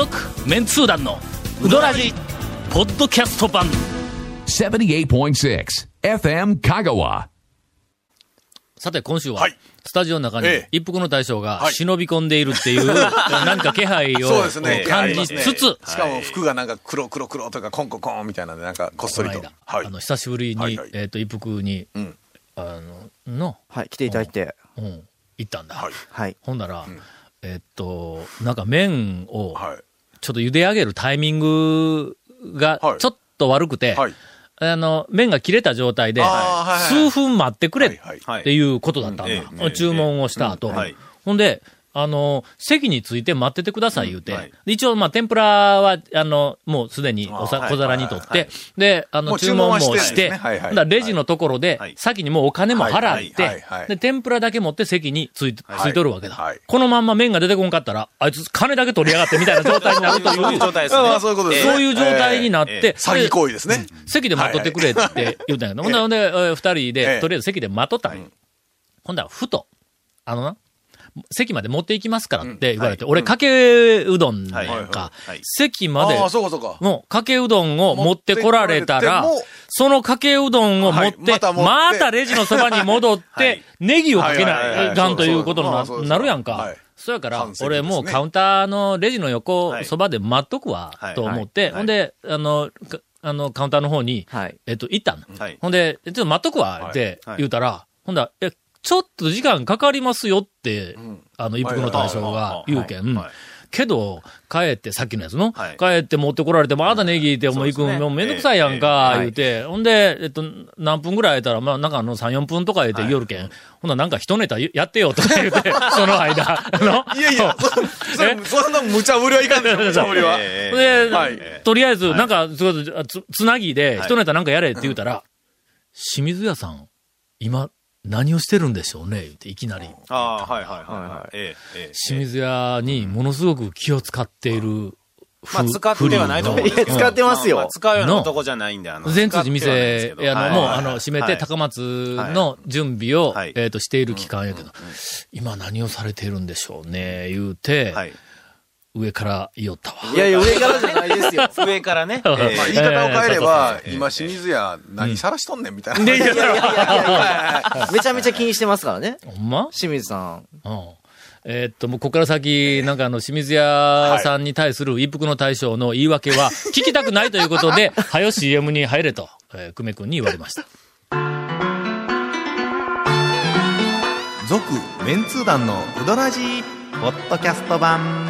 続メンツー団のウドラジポッドキャスト版78.6 FM Kagawa. さて今週は、はいスタジオの中にええ一服の大将がはい忍び込んでいるっていう、なんか気配をそうですね。感じつつ、しかも服がなんか黒黒黒とかコンコンコンみたいなので、なんかこっそりと。はいあ。の久しぶりに、はいはいえっ、と一服に、うんあのの、はい、来ていただいて。うん、行ったんだ、はい。はい。ほんなら、えっとなんか麺をはい。ちょっと茹で上げるタイミングがはい。ちょっと悪くて、はい。あの麺が切れた状態で、数分待ってくれっていうことだったんだ。注文をした後、ほんで、あの、席について待っててください言うて、うんはい。で一応、まあ、天ぷらは、あの、もうすでにおさあはい小皿に取って、はい。で、あの、もう注文も注文はしして。レジのところで、はい。先にもうお金も払っはいはいてはい、で、天ぷらだけ持って席につい,、はい。ついとるわけだ、はいこのまんま麺が出てこんかったら、あいつ金だけ取りやがってみたいな状態になるという、そういう状態ですね。まあそういうことですね。そういう状態になって、ええ詐欺行為ですね。席で待っとってくれって言うたんやけど、ほんで、二人えで、えとりあえず席で待っとったんや。ほんだら、ふと、あのな、席まで持っていきますからって言われて、俺、かけうどんなんか。席までああ、そうかそうか。のかけうどんを持ってこられたらそのかけうどんを持って、はいまたレジのそばに戻っはいて、ネギをかけないがんということになるやんか。はい。そやから俺もうカウンターのレジの横は、いそばで待っとくわは、いと思って、はい。ほんで、あの、かあの、カウンターの方に、はい。えっと、行ったの。はい。ほんで、ちょっと待っとくわ、ってはい。言うたら、ほんだら、え、ちょっと時間かかりますよって、ん。あの、一服の大将が言うけん。はいはい。けど、帰って、さっきのやつの、はい。帰って持ってこられて、まだネギってもう行く、ね。もうめんどくさいやんか、ええ。言うて、ほんで、えっと、何分ぐらいやったら、まあ、なんかあの、3、4分とか言うて言おるけん、ほんならなんか一ネタやってよ、とか言うて、その間、あの、いやいや、そそそんな無茶ぶりはいかんですよ、無茶ぶりは。で、はい。とりあえず、なんか、つ、つなぎで、はい。一ネタなんかやれって言うたら、清水屋さん、今、何をしてるんでしょうね言って、いきなり。ああ、はいはいはいはい。清水屋にものすごく気を使っているまあ、使ってはないと思う。いや使ってますよ。使うような男じゃないんで、あの。前通寺店あの、はいもう、あの、閉めて、はい。高松の準備を、はい。えっと、している期間やけど、今何をされているんでしょうね、言うて、はい。上から言おったわ。いやいや、上からじゃないですよ。上からね。ま あまあ、言い方を変えれば、ええ今、清水屋、何さらしとんねんみたいな。で、いやいいやいやいや、めちゃめちゃ気にしてますからね。ほんま？清水さん。うん。えーっと、もうここから先、なんかあの、清水屋さんに対する一服の大将の言い訳は、聞きたくないということで、はよ CM に入れと、えー、久米君に言われました。続メンツー団のウドラジーポッドキャスト版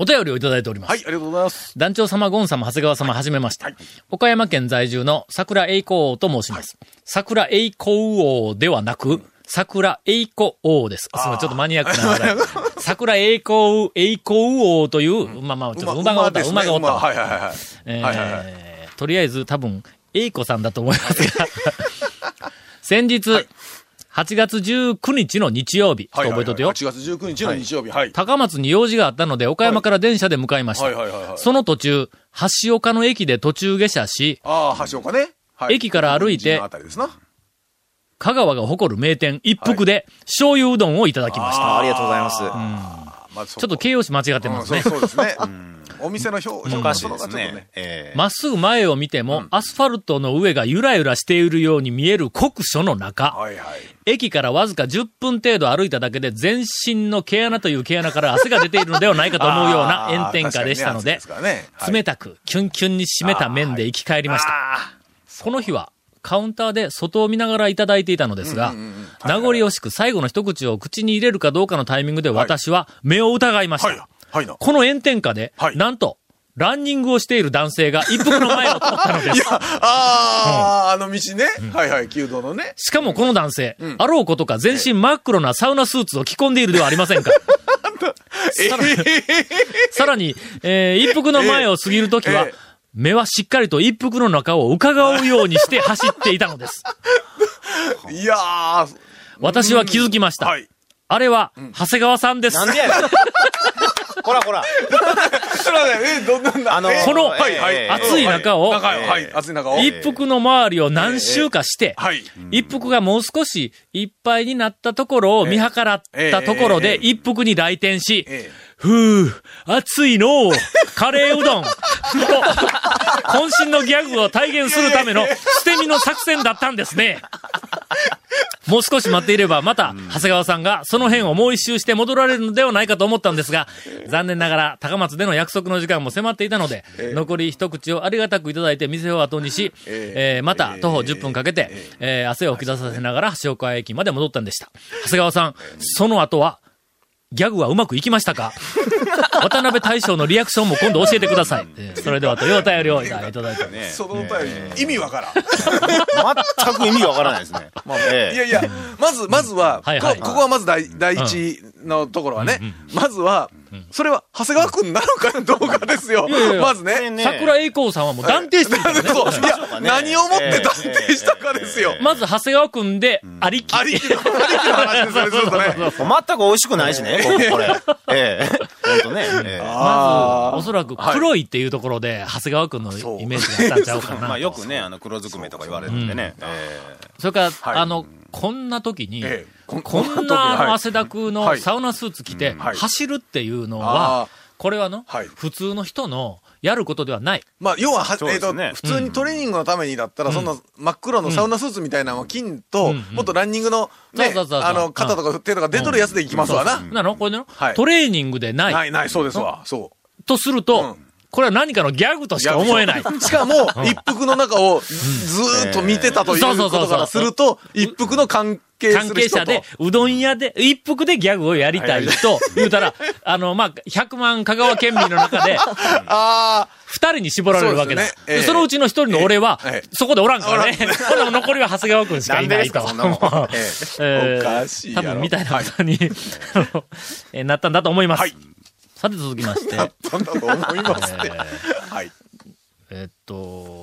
お便りをいただいております。はい、ありがとうございます。団長様、ゴン様、長谷川様、はじめまして。岡山県在住の桜栄光王と申します。桜栄光王ではなく、桜栄光王です。すみません、ちょっとマニアックな話題。桜栄光、栄光王という、まあまあ、ちょっと馬がおった、馬がおった。はいはいはいはい。えーはいはいはいとりあえず多分、栄子さんだと思いますが、先日、8月19日の日曜日、ちょっと覚えとってよ。8月19日の日曜日。はい。高松に用事があったので、岡山から電車で向かいました。はいはいはいはい。その途中、橋岡の駅で途中下車し、ああ、橋岡ね。はい駅から歩いてこのあたりですな。香川が誇る名店一服で醤油うどんをいただきました。あありがとうございます。まあ、ちちょっと形容詞間違ってますね。そうそうですね。お店の表、おかしいですそのがちょっとね。ええまっすぐ前を見ても、アスファルトの上がゆらゆらしているように見える酷暑の中、はいはい。駅からわずか10分程度歩いただけで全身の毛穴という毛穴から汗が出ているのではないかと思うような 炎天下でしたので、確かにね暑い冷たく、キュンキュンに締めた麺で生き返りました。この日は、カウンターで外を見ながらいただいていたのですが、名残惜しく最後の一口を口に入れるかどうかのタイミングで私は目を疑いました。はい。はいな。この炎天下で、はいなんと、ランニングをしている男性が一服の前を通ったのです。ああ、あの道ね。はいはい、弓道のね。しかもこの男性、あろうことか全身真っ黒なサウナスーツを着込んでいるではありませんか。さ らさらに、えー一服の前を過ぎるときは、ええ目はしっかりと一服の中を伺うようにして走っていたのです。いやー、私は気づきました。はい。あれは、長谷川さんです。なんでやねん。こらこら。それはね、え、どんなんだ？あのえこのはい、はい。えー熱い中を、はい、熱い中を。一服の周りを何周かして、はい。一服がもう少しいっぱいになったところを見計らったところで、ええ一服に来店し、えふう、熱いのうカレーうどん と、渾身のギャグを体現するための捨て身の作戦だったんですね。もう少し待っていれば、また、長谷川さんがその辺をもう一周して戻られるのではないかと思ったんですが、残念ながら、高松での約束の時間も迫っていたので、残り一口をありがたくいただいて店を後にし、えーまた徒歩10分かけて、えー汗を吹き出させながら橋岡駅まで戻ったんでした。長谷川さん、その後は、ギャグはうまくいきましたか？渡辺大将のリアクションも今度教えてください。えーそれではというお便りをいただいております。えそのお便り、意味わからん。全く意味わからないですね。まあ、えいやいや、まず、まずは、はいはいこここはまず第第一のところはね、まずは、それは長谷川くんなのかどうかですよまずね。ね桜栄光さんはもう断定してるからね。そういや、何をもって断定したかですよ。まず長谷川くんで、ありき。ありきの、ありきの話ですよね、ずっとね。え全く美味しくないしね、これ。ええ。ほんとね。ええまず、おそらく黒いっていうところで、長谷川くんのイメージがあったんちゃうかな。まあよくね、あの、黒ずくめとか言われるんでね。えそれから、はいあの、こんな時に、ええここんなあの汗だくのはい。サウナスーツ着て、はい。走るっていうのあはー、これはの、はい。普通の人のやることではない。まあ、要は、はえっと、普通にトレーニングのためにだったら、そんな真っ黒のサウナスーツみたいなのを金とうん、もっとランニングの、ねあの、肩とか手とか出とるやつでいきますわな。なの？これの、はい。トレーニングでない。ない、ない、そうですわ。そとすると、うん。これは何かのギャグとう。しか思えない。しかも、一服の中をずーっと見てたというそうそうそうそうことからすると、一服の関係関。係者で、うどん屋で、一服でギャグをやりたいと、言うたら、あの、まあ、100万香川県民の中で、あ二人に絞られるわけですね。ええ。でそのうちの一人の俺はええ、そこでおらんからね。ほな残りは長谷川くんしかいないと。おかしい多分みたいなことに、あのえーなったんだと思います。はい。さて続きまして、あ、そんだと思いますね。はい。えっと、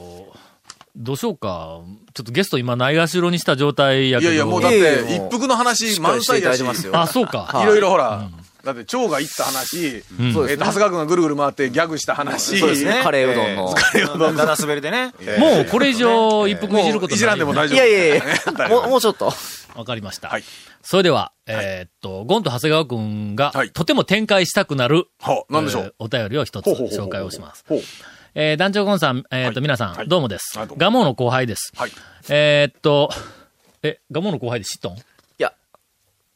どうしようか。ちょっとゲスト今ないがしろにした状態やけど。いやいや、もうだって、一服の話満載やし。いてますよ。あ、そうか。いろいろほら、だって、蝶が行った話、んえっと、長谷川君がぐるぐる回ってギャグした話。そうですね。カレーうどんの。えだだ滑りでね。もうこれ以上一服いじることない。いじらんでも大丈夫。いやいやいや もう、もうちょっと。わかりました。はいそれでは、えーっと、ゴンと長谷川くんが、はいとても展開したくなる、はあ、なんでしょう。えーお便りを一つほうほうほうほう紹介をします。ほう。えー団長ゴンさん、えーっと、はい皆さん、はいどうもです。ガモの後輩です。はい。えーっと、え、ガモの後輩で知っとん？いや、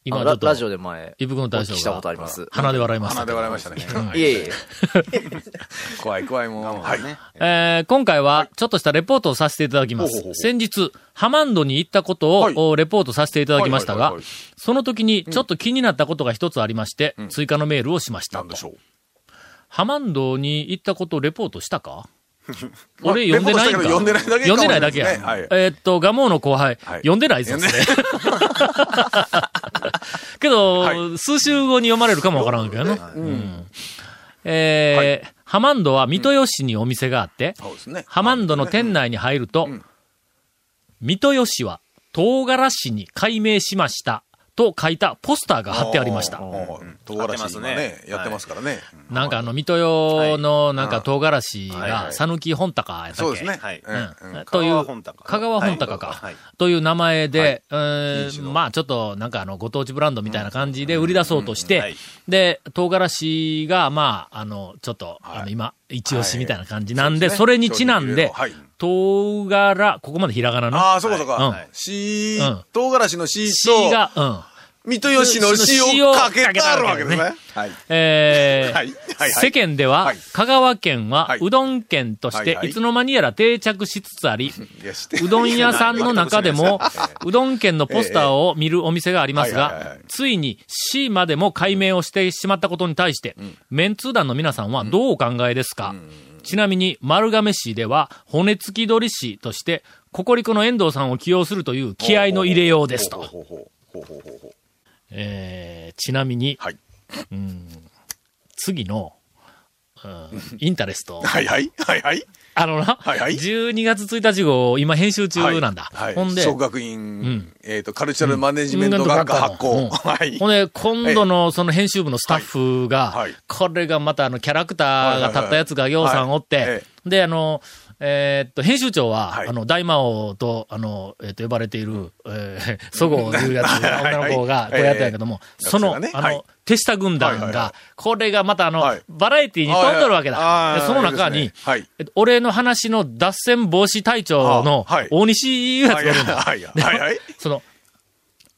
今ちょっと、あララジオで前、一服の大将お聞きしたことあが、ります。鼻で笑いました鼻で。笑いましたね。は いいえいえ。怖い怖いもう。はい。えー今回は、ちょっとしたレポートをさせていただきますほうほうほ。う先日、ハマンドに行ったことを、はいおレポートさせていただきましたがその時にちょっと気になったことが一つありまして、追加のメールをしましたなん。でしょう？ハマンドに行ったことをレポートしたか？まあ俺読んでないんか？レポートしたけど読んでないだけ読んでないだけや。しれない。えーっと、ガモーの後輩、はい。読んでないぞ、それ。けど、は数週後に読まれるかもわからんけどね。うん。えーハマンドは水戸吉にお店があって、そうですね。ハマンドの店内に入ると、ん。水戸吉は唐辛子に改名しましたと書いたポスターが貼ってありました。唐辛子今ね、やってますからね。なんかあの、水戸用のなんか唐辛子はいが、さぬき本高やったっけ？そうですね。はい。うん。うん。という香川本高香川本高か、はい。という名前で、まあちょっとなんかあの、ご当地ブランドみたいな感じで売り出そうとして、はい。で、唐辛子が、まあ、あの、ちょっと、はい。あの、今、一押しみたいな感じなんで、それにちなんで、はい。唐辛、ここまでひらがなの？ああ、そうかそううん。か。しうん、唐辛子のししと、が、うん。水戸吉のしをかけてあるわけですね。はい。えー はいはいはい。世間では、はい。香川県ははい。うどん県として、はいはい。いつの間にやら定着しつつあり、うどん屋さんの中でも うどん県のポスターを見るお店がありますがはいはいはいはい、ついに C までも解明をしてしまったことに対して、メンツー団の皆さんはどうお考えですか？ちなみに、丸亀市では、骨付き鳥市として、ココリコの遠藤さんを起用するという気合の入れようですと。えーちなみに、はい。次の、うんインタレスト。はいはいはいはい。あのな、はいはい。12月1日号、今編集中なんだ。はい。ほんで、創学院、ん。えっと、カルチャルマネジメント学科発行。うん。はい。ほんで、今度のその編集部のスタッフが、はい。はい。これがまたあの、キャラクターが立ったやつがようさんおって、はい。はい。で、あの、えーっと、編集長は、はい。あの、大魔王と、あの、えーっと、呼ばれている、えー、そごういうやつ、女の子がこうやったんやけども、えーその、あの、はい。手下軍団が、はいはいはい。これがまたあの、はい。バラエティに飛んどるわけだ。はいはいでその中に、はい。えっと俺の話の脱線防止隊長の大西いうやつがいるんだ。はいはいではいはい。その、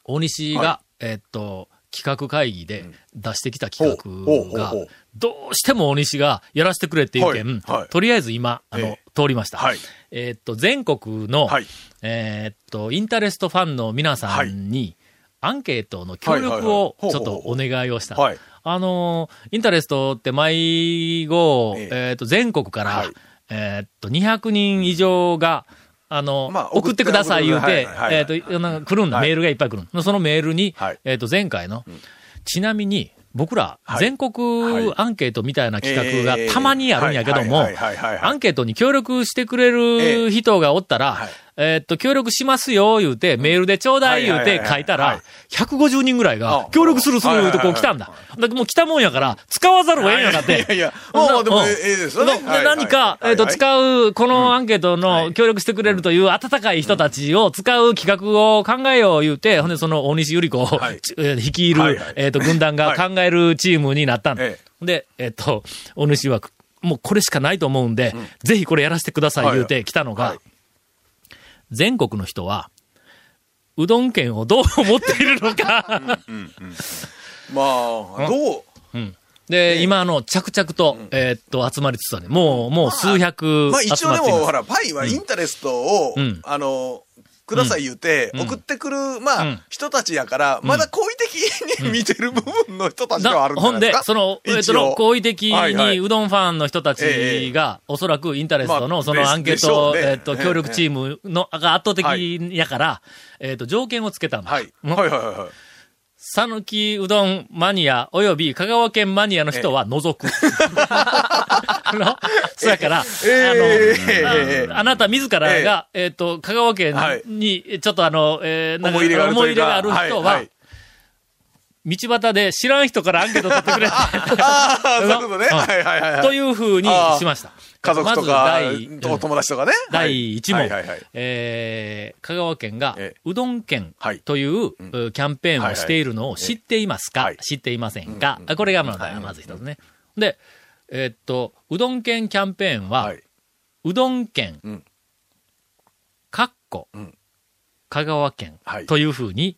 大西が、はえっと、企画会議で出してきた企画がどうしても大西がやらせてくれっていう件、とりあえず今、あの、え通りました。はい。えっと、全国の、はい。えっと、インタレストファンの皆さんに、アンケートの協力をちょっとお願いをした。はい。あのーインタレストって毎号、ええ。えっと、全国から、はい。えっと、200人以上が、あの、まあ送ってください言うて、えっと、なんか来るんだ、はい。メールがいっぱい来るそのメールに、はい。えっと、前回の、ちなみに、僕ら、はい。全国アンケートみたいな企画がええ。たまにあるんやけどもアンケートに協力してくれる人がおったら、はいえーっと、協力しますよ、言うて、メールでちょうだい言うて書いたらはい、150人ぐらいがあ、協力するする言うてこう来たんだ。は。だもう来たもんやから、使わざるを得んようになって。いやいや、もうでもうんええですよね。何か、えっと、使う、このアンケートの協力してくれるという温かい人たちを使う企画を考えよう言うて、ほんでその大西ゆり子を率いるえっと、軍団が考えるチームになったんだ。え。で、えっと、大西は、もうこれしかないと思うんで、ぜひこれやらせてください言うて来たのがはい、全国の人は、うどん県をどう思っているのか。まあ、どう？うん。で、今、あの、着々と、えーっと、集まりつつある。もう、もう数百まあ集一応でも、まっています。ほら、パイはインタレストをうん、あの、ください言うて、うん。送ってくる、まあうん、人たちやから、まだ好意的に見てる部分の人たちではあるんじゃほんでないですか？、その、えっと、好意的にうどんファンの人たええ。ちが、おそらくインタレストまあのそのアンケート、えっと、協力チームのが圧倒的やから、えっと、条件をつけたんだ。はい。はいはいはいはい。さぬきうどんマニア及び香川県マニアの人は除く。あの、そやから、えあの、えああなた自らが、えっ、と、香川県に、ちょっとあの、え思い入れがある人は、道端で知らん人からアンケート取ってくれ ああ、そういうことね。うん。はいはいはいはい。というふうにしました。家族とまかず第、お友達とかね。第1問。えー香川県がええ、うどん県はい。という、うキャンペーンをしているのを知っていますか、はい。知っていませんか、あこれがまずまず一つね。で、えーっと、うどん県キャンペーンは、はい。うどん県、うん。かっこ、うん。香川県、はい。というふうに、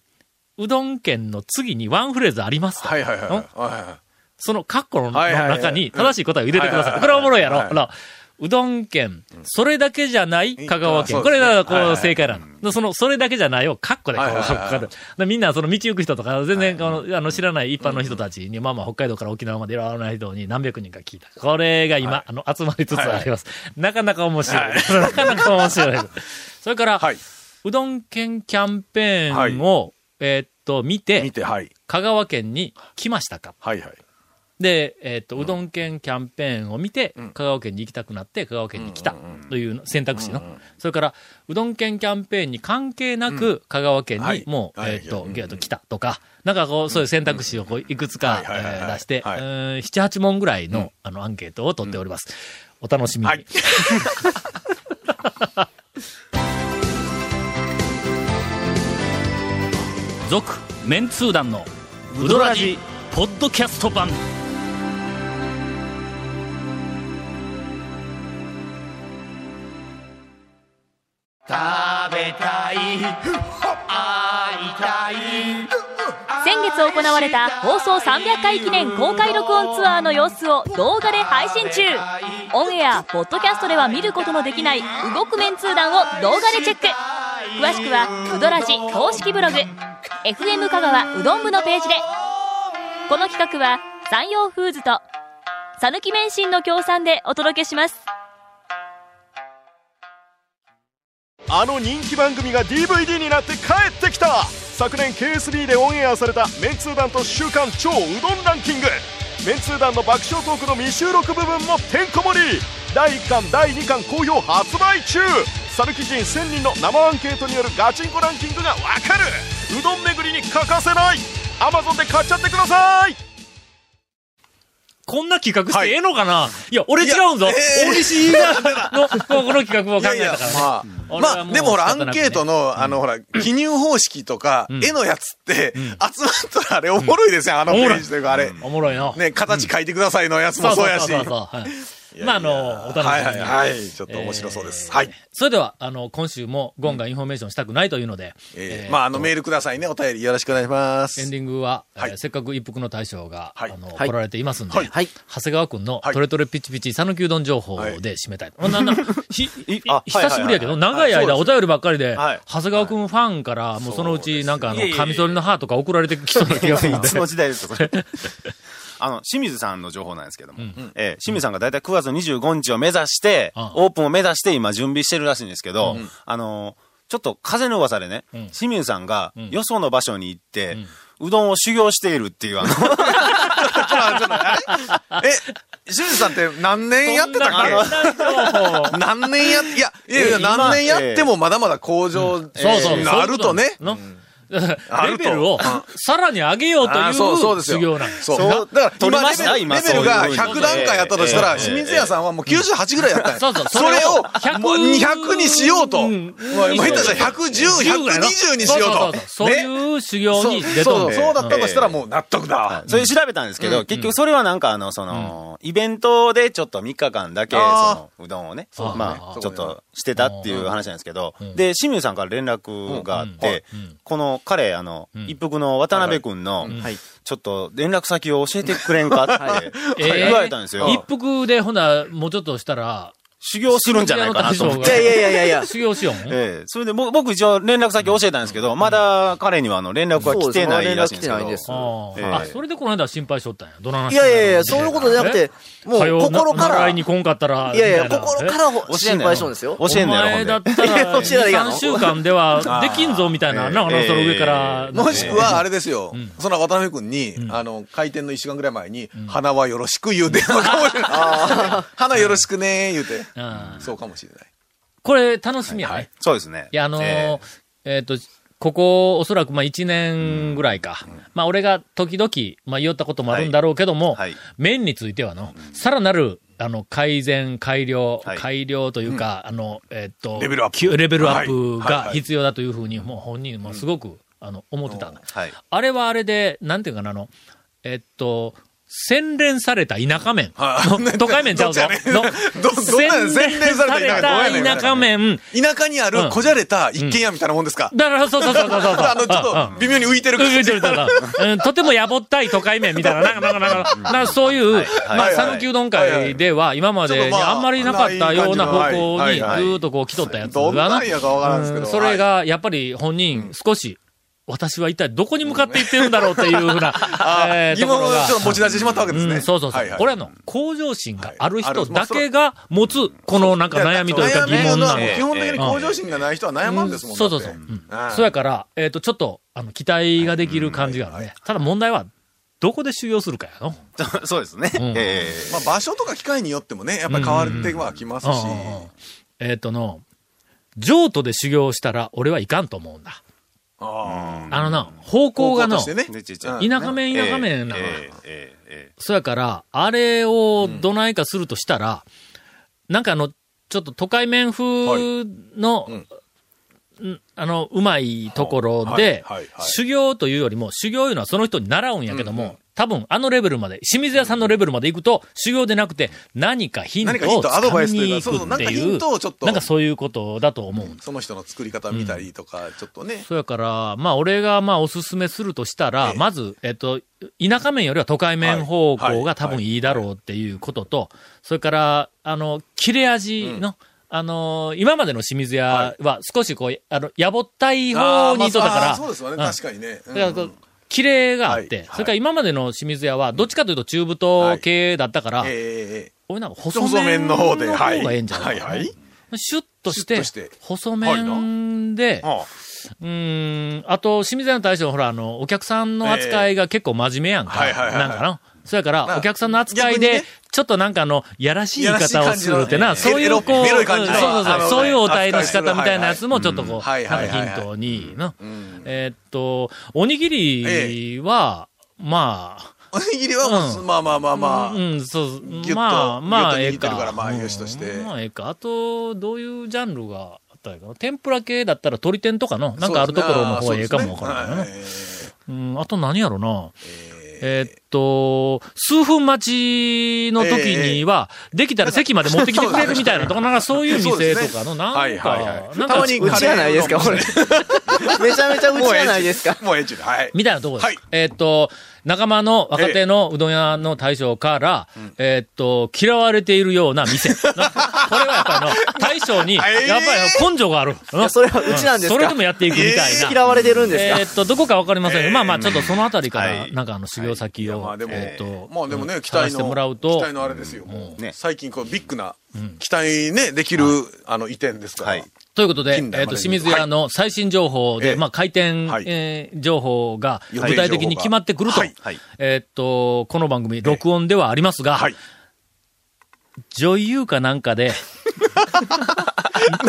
うどん県の次にワンフレーズありますと。はいはいはいそのカッコの中に正しい答えを入れてくださ。はいいこれはおもろいやろ。うどん県、それだけじゃない香川県。これがこう正解なの。その、それだけじゃないをカッコでこうはいはいはい書くでみんなその道行く人とか、全然このあの知らない一般の人たちに、まあまあ北海道から沖縄までいろんな人に何百人か聞いた。これが今、あの、集まりつつあります。なかなか面白い。なかなか面白い。それから、はい。うどん県キャンペーンを、えーっと、見見て、て、はい。香川県に来ましたか？はいはい。で、えっ、と、うどん県キャンペーンを見て、ん。香川県に行きたくなって、香川県に来たという選択肢の。それから、うどん県キャンペーンに関係なく、香川県はい。にもう、はい。えっ、とう、んゲート来たとか、なんかこう、そういう選択肢をこういくつか出して、はい。うん7、8問ぐらいの、あの、アンケートを取っております。お楽しみに。はい。続、メンツー団の、ウドラジ、ポッドキャスト版。食べたい。先月行われた放送300回記念公開録音ツアーの様子を動画で配信中。オンエアポッドキャストでは見ることのできない動くメンツー団を動画でチェック。詳しくはうどらじ公式ブログ。FM 香川うどん部のページで。この企画は山陽フーズと讃岐免震の協賛でお届けします。あの人気番組が DVD になって帰ってきた。昨年 KSB でオンエアされたメンツー団と週刊超うどんランキング。メンツー団の爆笑トークの未収録部分もてんこ盛り。第1巻第2巻好評発売中。サルキ人1000人の生アンケートによるガチンコランキングがわかる。うどん巡りに欠かせない。Amazon で買っちゃってください。こんな企画してええのかな？いや、俺違うんぞ。大西が、の、この企画を考えたからね。まあ、まあ、でもほら、アンケートの、あの、ほら、記入方式とか、絵のやつって、集まったらあれおもろいですよ、あのページというか、あれ。おもろいな。ね、形書いてくださいのやつもそうやし。そうそう。はいまあ、あの、お楽しみに。はいはいはい。ちょっと面白そうです。はい。それでは、あの、今週もゴンがインフォメーションしたくないというので、えーえーまあ、あの、メールくださいね。お便りよろしくお願いします。エンディングは、えーはいせっかく一服の大将が、はいあの、はい来られていますんで、はいはい。長谷川くんのはいトレトレピチピチ讃岐うどん情報で締めたい。ななひひ あ久しぶりやけど、はい長い間お便りばっかりで、はい長谷川くんファンから、もうそのうちなんかあの、カミソリの歯とか送られてきそうな気がするんでいつ。の時代ですか、それ。あの、清水さんの情報なんですけども、えー清水さんがだいたい9月25日を目指して、うん。オープンを目指して今準備してるらしいんですけど、あのーちょっと風の噂でね、ん。清水さんがん。よその場所に行って、うどんを修行しているっていうあの、え、清水さんって何年やってたっけ？何年や、いや、いや何年やってもまだまだ向上そうそう。なるとね。レベルをさらに上げようという修行なんです。そう。だから取りました今レベル今レベルがそういうふうに。100段階やったとしたら、ええ清水屋さんはもう98ぐらいやったんや。そうそうそれを100もう200にしようと。うん。まあ、今言ったら110、ぐらいの。120にしようと。そういう修行に出とんそう、でそうだったとしたらもう納得だ。それ調べたんですけど、結局それはなんかあの、その、イベントでちょっと3日間だけ、その、うどんをね、まあ、ちょっとしてたっていう話なんですけど、で、清水さんから連絡があってこの彼、あの、一服の渡辺くんの、はい、ちょっと連絡先を教えてくれんかって、言われたんですよ。一服でほな、もうちょっとしたら、修行するんじゃないかなと思って。い やいやいやいやいや。修行しよう。ええそれで僕僕一応連絡先教えたんですけど、まだ彼にはあの連絡は来てないらしいんですけど。連絡来てないんですあーあ、それでこの間心配しとったんや。どの話いやいやいや、そういうことじゃなくて、もう心から、習いいに来んかったら。やいや、心からほ心配しとるんですよ。教えんおのやろ、ほんで前だったら、いや教えないやろ3週間ではできんぞみたいな、なんかな、その上から。もしくは、あれですよ。その渡辺君に、あの、開店の1週間ぐらい前に、花はよろしく言う電話かもしれない。花よろしくね言うて。うん。そうかもしれない。これ楽しみやね。そうですね。いや、あのーええ。っ、と、ここ、おそらく、まあ、一年ぐらいか。まあ、俺が時々、まあ、言おったこともあるんだろうけども、はい。はい。麺についてはの、さらなる、あの、改善、改良、はい。改良というか、あの、えっ、と、レベルアップ。きレベルアップがはい。はい。はい。必要だというふうに、もう本人もすごく、あの、思ってたん。だ。はい。あれはあれで、なんていうかな、あの、えっと、洗練された田舎麺。都会麺ちゃうぞ。洗練された田舎麺。田舎にあるこじゃれた一軒家みたいなもんですか、だから、そうそうそうそうそう。あの、ちょっと微妙に浮いてるうんうんうんうんうん。とてもやぼったい都会麺みたいな、なんか、なんか、なんか、なんかそういう、まあ、はい讃岐うどん会では、今までああんまりなかったような方向に、ずっとこう来とったやつどんがななんやかわからんですけど。うん。それが、やっぱり本人、少し、私は一体どこに向かっていってるんだろうっていうふうな、あえー疑問をちょっと持ち出してしまったわけですね。うん、そうそうそう。はいはい。これはの、向上心がある人だけが持つ、このなんか悩みというか疑問なの。基本的に向上心がない人は悩まんですもん、そうそうそう。だってうん。はいそうやから、えっ、と、ちょっと、あの、期待ができる感じがあるね。ただ問題は、どこで修行するかやの。えそうですね。ん。ええまあ場所とか機会によってもね、やっぱり変わってはきますし。うん。うん。うん。えっ、との、譲渡で修行したら俺はいかん。と思うん。だ。ああのな、方向がの、ね。田舎麺田舎麺な。の。ええそやから、あれをどないかするとしたら、なんかあの、ちょっと都会麺風の、ん。あの、うまいところで、はいはいはい修行というよりも、修行いうのはその人に習うんやけども、多分あのレベルまで、清水屋さんのレベルまで行くと、修行でなくて、何かヒントをつトアドバイスとかみに行くっていうをちょっ、となんかそういうことだと思う。その人の作り方見たりとか、ちょっとね。そやから、まあ、俺が、まあ、おすすめするとしたら、ええ。まず、えっと、田舎麺よりは都会麺方向はい。が多分いいだろうっていうことと、それから、あの、切れ味の、あの今までの清水屋は少しこう、あの、やぼったい方にいとったから、まあそうですよね、うん。確かにね。うん。だから綺麗があって、はいそれから今までの清水屋は、どっちかというと中太系だったから、ええええ俺なんか細細麺の方で、のはい。方がええんじゃないはいはい。シュッとして、して。細麺で、あ。うーん、あと、清水屋の大将、ほら、あの、お客さんの扱いが結構真面目やんか。はいはいはいはい。なんかな。そやから、なお客さんの扱いでちょっとなんかあの、やらしい言い方をするってな、そういうこう、そうそうそう、そういうお題の仕方みたいなやつもちょっとこう、なんはいかはいはい。はいヒントに、な。えーっと、おにぎりは、まあ、おにぎりはもう、うんまあまあまあまあ、うん、そう、ギュッとまあ、まあ、ええか。まあよしとしてうんまあ、ええか。あと、どういうジャンルがあったらいいかな。天ぷら系だったら鶏天とかの、なんかあるところの方がええかもわからないな。そうですねうん、あと何やろな。えーっと、数分待ちの時には、できたら席まで持ってきてくれるみたいなとか、なんかそういう店とかの、なんはいはいはか、いなんかたま、にうちやないですか、これ。めちゃめちゃうちやないですか。もうええちはい。みたいなところです。はいえーっと、仲間の若手のうどん屋の大将から、えーっと、嫌われているような店。な これはやっぱりの、大将に、やっぱり根性がある。それはうちなんですそれでかもやっていくみたいな。嫌われてるんですか？えーっと、どこかわかりませんけど、えーまあまあ、ちょっとそのあたりから、はいなんかあの、修行先を、いやまあでも、えーっと、まあでもね、期探して待の、もらうと期待のあれですよ。もうね。最近こうビッグな、期待ね、できる、あの、移転ですから。はい。ということで、えっ、と、近代までに清水屋の最新情報で、ええ。まあ、開店、はい。えー情報が具体的に決まってくると、はい。はい。えっと、この番組、録音ではありますが、はい。女優かなんかで、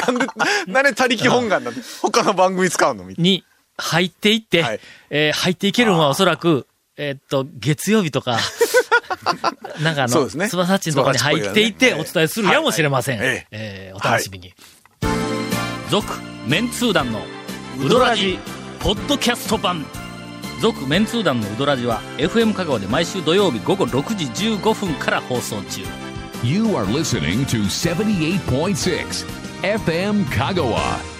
なんで、なんで他力本願なんで、他の番組使うの？みたいに入っていって、はい。えー入っていけるのはおそらく、えっと、月曜日とか、なんかあの、ねつばさっちのところに入っていってお伝えするやもしれません。はいはいえーお楽しみに。続、メンツー団のウドラジ、ポッドキャスト版。続、メンツー団のウドラジは、FM 香川で毎週土曜日午後6時15分から放送中。You are listening to 78.6 FM Kagawa.